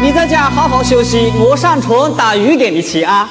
你在家好好休息，我上床打鱼给你吃啊！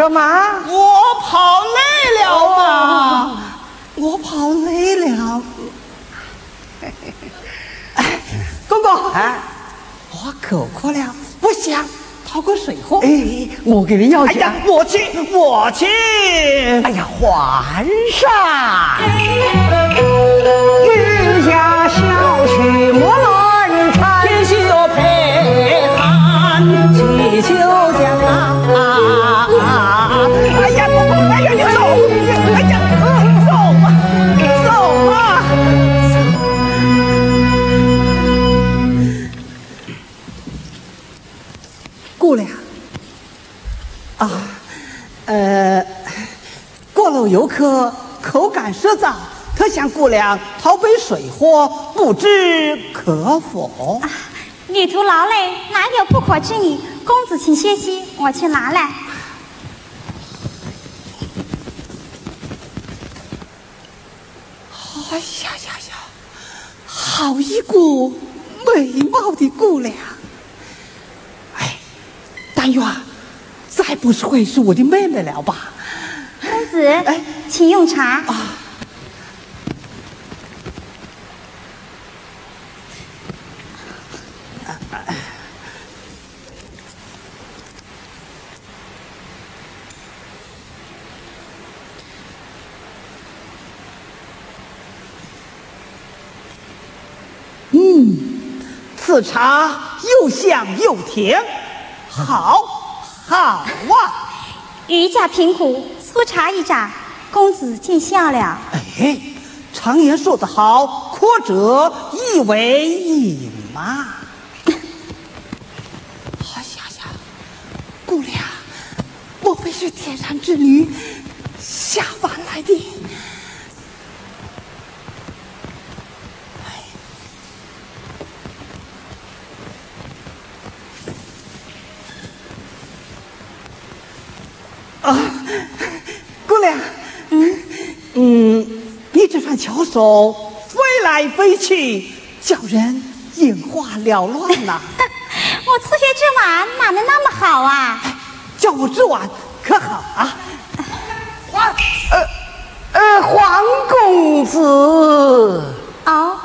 跑着吗？我跑累了嘛，我跑累了。哎，公公，啊，我口渴了，我想讨个水喝。哎，我给你要去。哎呀，我去，我去。哎呀，皇上，渔家小曲莫乱唱。天秀陪弹气球游客口干舌燥，特向姑娘讨杯水喝，不知可否？旅途劳累，哪有不可之理？公子请歇息，我去拿来。哎呀呀呀，好一个美貌的姑娘！哎，但愿再不是会是我的妹妹了吧？公子，哎请用茶。啊，嗯，此茶又香又甜，好，好啊！余家贫苦，粗茶一盏，公子见笑了。哎，常言说得好，阔者亦为饮嘛。哎呀呀，姑娘，莫非是天山之女下凡来的？啊，姑娘，嗯。嗯，你这双巧手飞来飞去，叫人眼花缭乱呐、我初学之晚哪能那么好啊？叫我这碗可好啊？皇，呃，呃，黄公子，哦，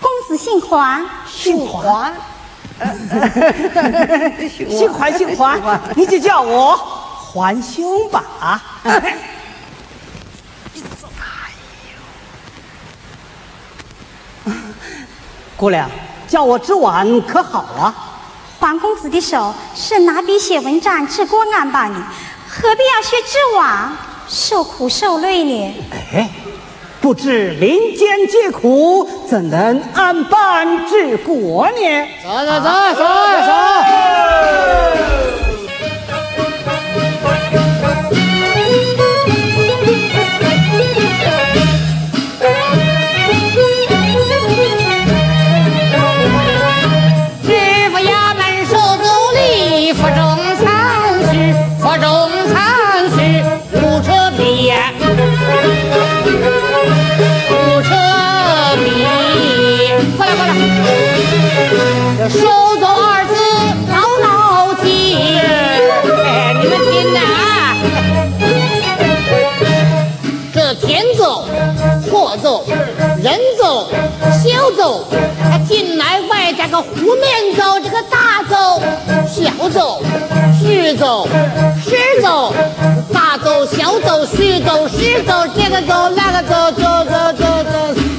公子姓黄，姓 黄，姓黄，姓黄，你就叫我环兄吧啊！姑娘，叫我织碗可好啊？黄公子的手是拿笔写文章治国案罢了，何必要学织网，受苦受累呢？哎，不知民间疾苦，怎能安邦治国呢？走走走走走。走是走是走大走小走虚走实走这个走那个走走走走走。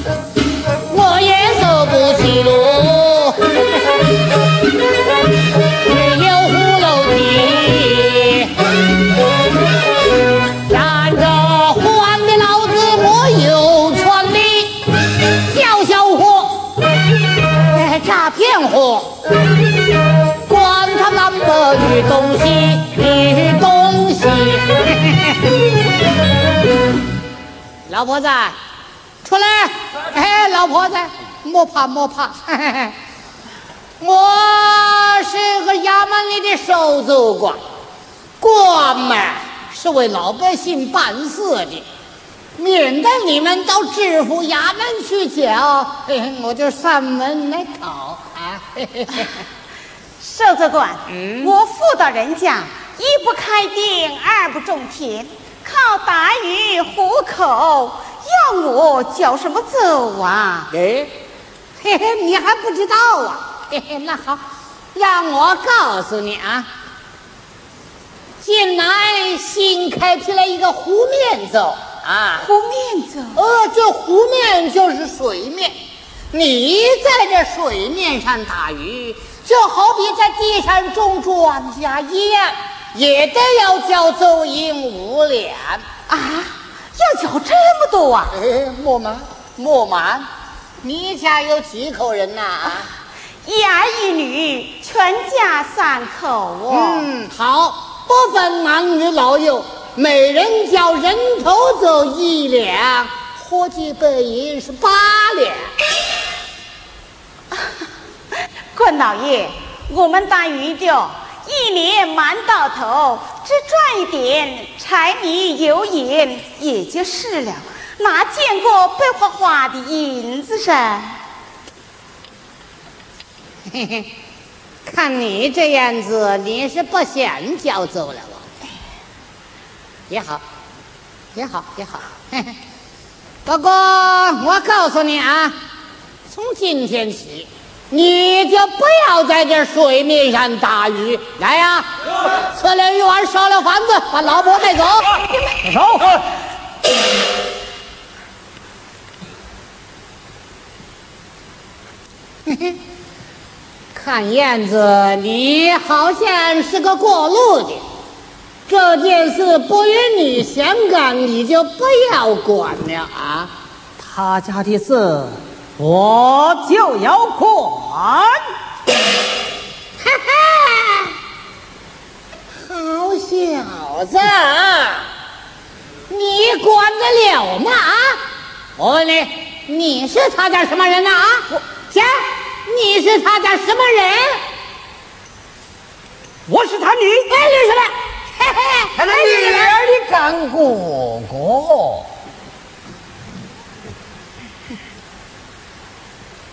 老婆子，出来！哎，老婆子，莫怕莫怕，嘿嘿嘿我是个衙门里的收租官。官嘛是为老百姓办事的，免得你们到知府衙门去讲，嘿嘿我就上门来讨。啊。嘿嘿嘿。守奏官，我妇道人家一不开店，二不种田，靠打鱼糊口，要我教什么走啊？哎，嘿嘿，你还不知道啊？嘿嘿，那好，让我告诉你啊。近来新开辟了一个湖面走啊，湖面走，呃，这湖面就是水面，你在这水面上打鱼，就好比在地上种庄稼一样，也得要交奏银五两。啊，要交这么多啊？哎，莫瞒，莫瞒，你家有几口人呐？啊，一儿一女，全家三口哦。嗯，好，不分男女老幼，每人交人头走一两，合计白银是八两。关老爷，我们打鱼的，一年忙到头，只赚一点柴米油盐也就是了，哪见过白花花的银子噻？嘿嘿，看你这样子，你是不想交走了吧？也好，也好，也好。嘿嘿，不过我告诉你啊，从今天起，你就不要在这水面上打鱼。来呀、吃了鱼丸，烧了房子，把老婆带走。走。看样子你好像是个过路的，这件事不与你相干，你就不要管了啊！他家的事我就要管。哈哈，好小子，你管得了吗？啊！我问你，你是他家什么人呢？啊！行，你是他家什么人？我是他女，哎，你什么？嘿嘿，他的女儿的干哥哥，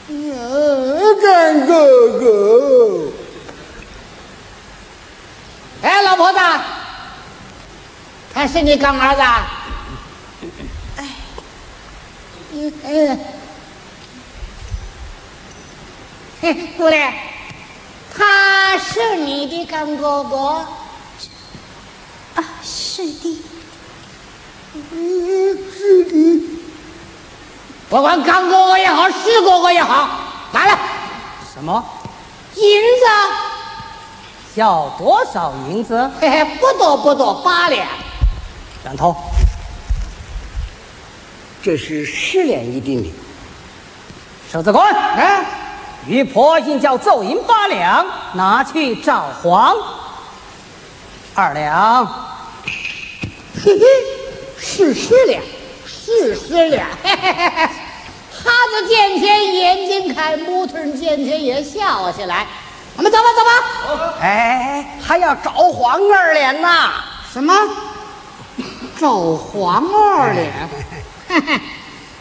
干哥哥，哎，老婆子，他是你干儿子？哎，嗯嗯，嘿，姑娘，他是你的干哥哥？啊，是的。嗯是的，不管干哥哥也好，是哥哥也好，拿来，什么？银子，要多少银子？嘿嘿，不多不多，八两。两头。这是十两一锭的。守子官，哎，与婆应叫奏银八两，拿去找黄。二两，嘿嘿，是十两，是十两。嘿嘿嘿嘿，哈子见天眼睛开，木头见天也笑起来。我们走吧，走吧。哎，还要找黄二脸呐？什么？找黄二脸？嘿嘿，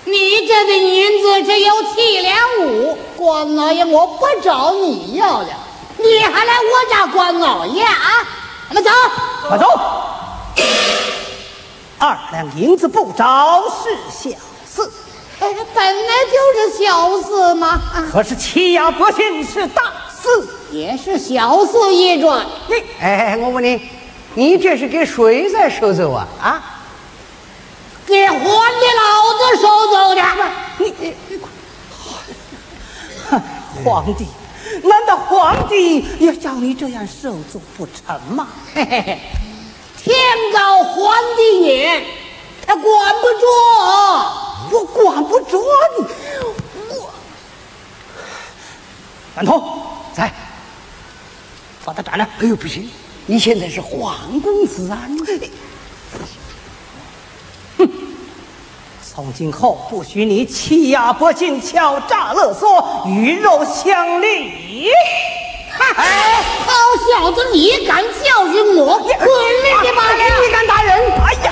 你这的银子只有七两五，关老爷我不找你要了，你还来我家关老爷啊？我们走。快走！二两银子不着是小事，哎，本来就是小事嘛，啊可是欺压百姓是大事。也是小事一桩。哎，我问你，你这是给谁在收走啊？啊？给皇帝老子收走的。你你你，哼皇帝，难道皇帝要叫你这样受罪不成吗？嘿嘿嘿，天高皇帝远，他管不着。我管不着你，我满头在，把他斩了。哎呦，不行，你现在是皇公子啊！你从今后不许你欺压百姓、敲诈勒索、鱼肉乡里。哎，好小子，你敢教训我？滚你的吧你！你敢打人？哎呀！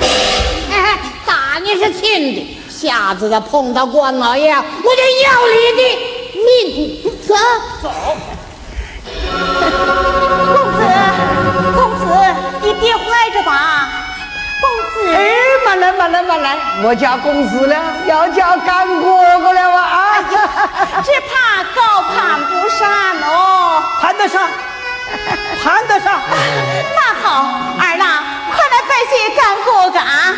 哎，打你是轻的，下次再碰到关老爷，我就要你的命！走走，公子，公子，你别坏着吧。哎，慢来慢来慢来，我家公子了，要叫干哥哥了哇啊！只怕高攀不上哦。攀得上，攀得上。那好，二郎，快来拜谢干哥哥啊！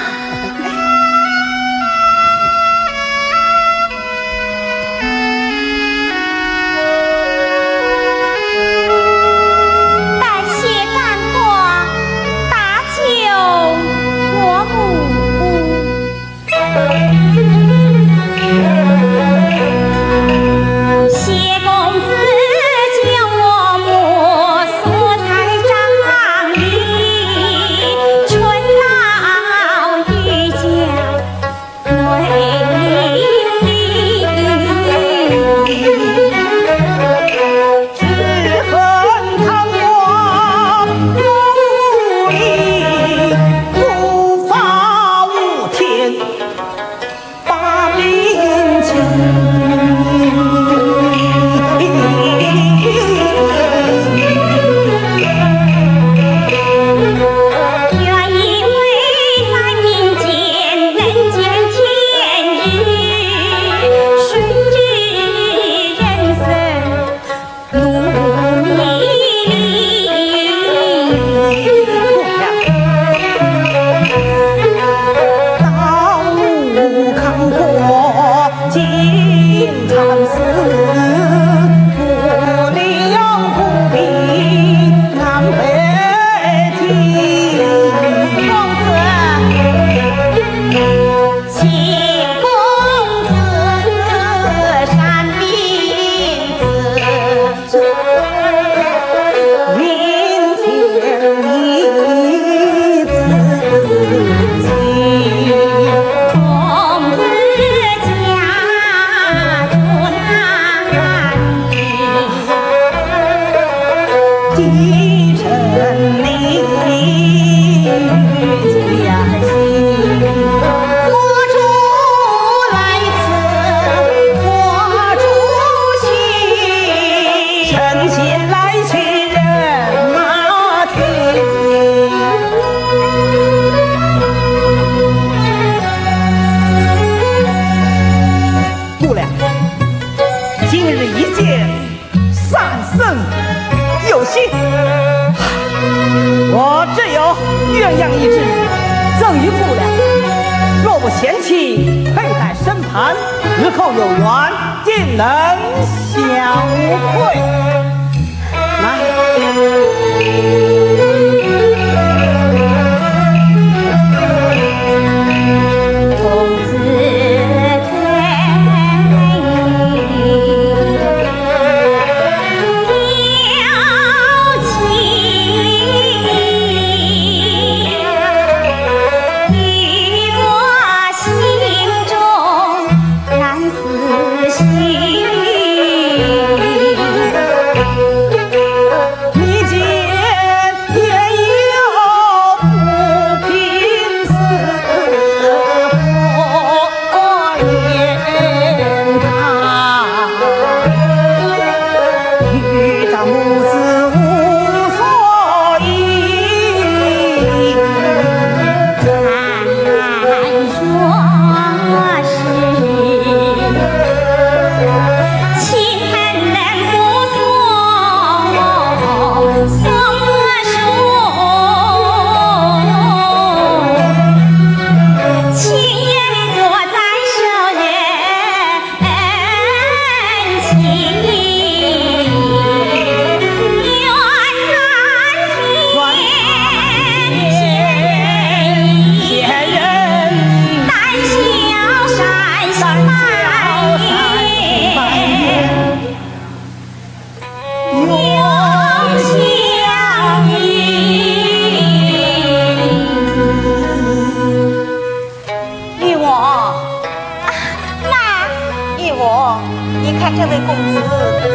公子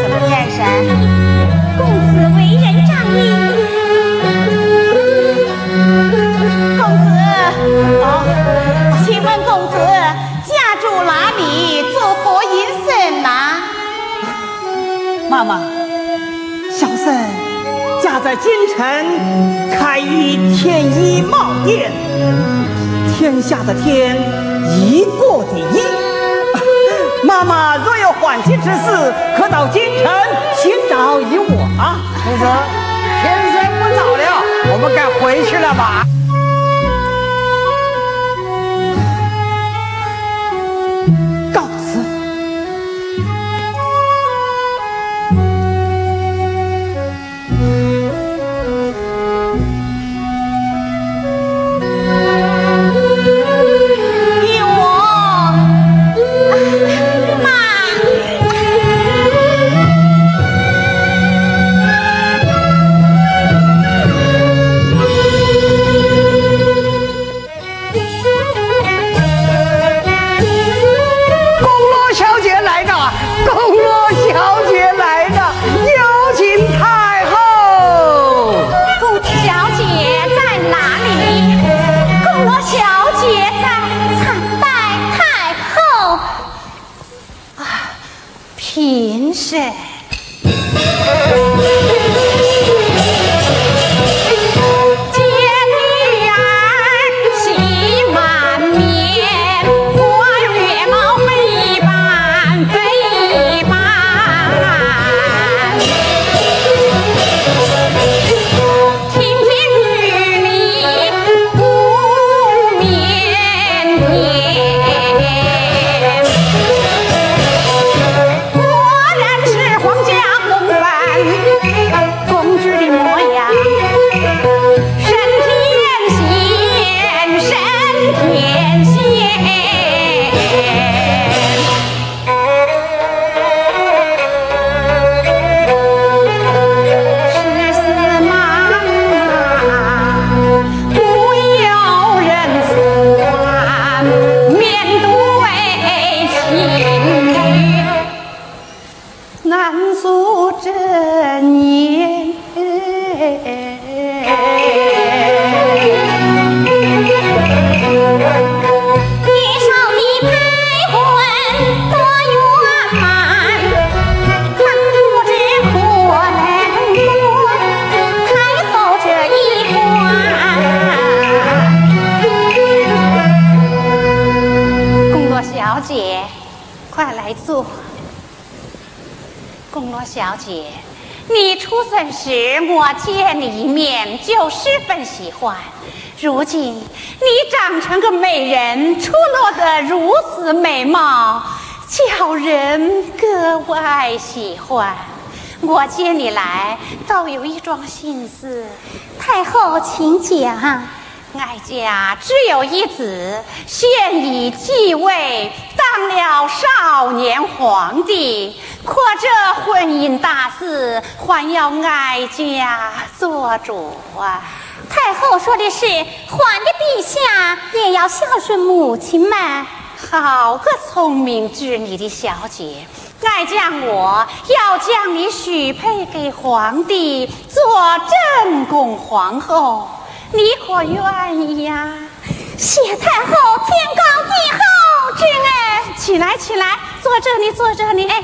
怎么眼神？公子为人仗义。公子，哦，请问公子家住哪里？做何营生呐？妈妈，小僧家在京城，开一天衣帽店。天下的天，一过的一。妈妈若有缓急之事，可到京城寻找于我啊。公子，天色不早了，我们该回去了吧？姐，你出生时我见你一面就十分喜欢，如今你长成个美人，出落得如此美貌，叫人格外喜欢。我接你来，倒有一桩心思。太后，请讲。哀家只有一子，现已继位，当了少年皇帝。可这婚姻大事，还要哀家做主啊！太后说的是，皇帝陛下也要孝顺母亲们。好个聪明知理的小姐！哀家我要将你许配给皇帝，做正宫皇后。你可愿意呀？谢太后天高地厚之恩，起来，起来，坐这里，坐这里。哎，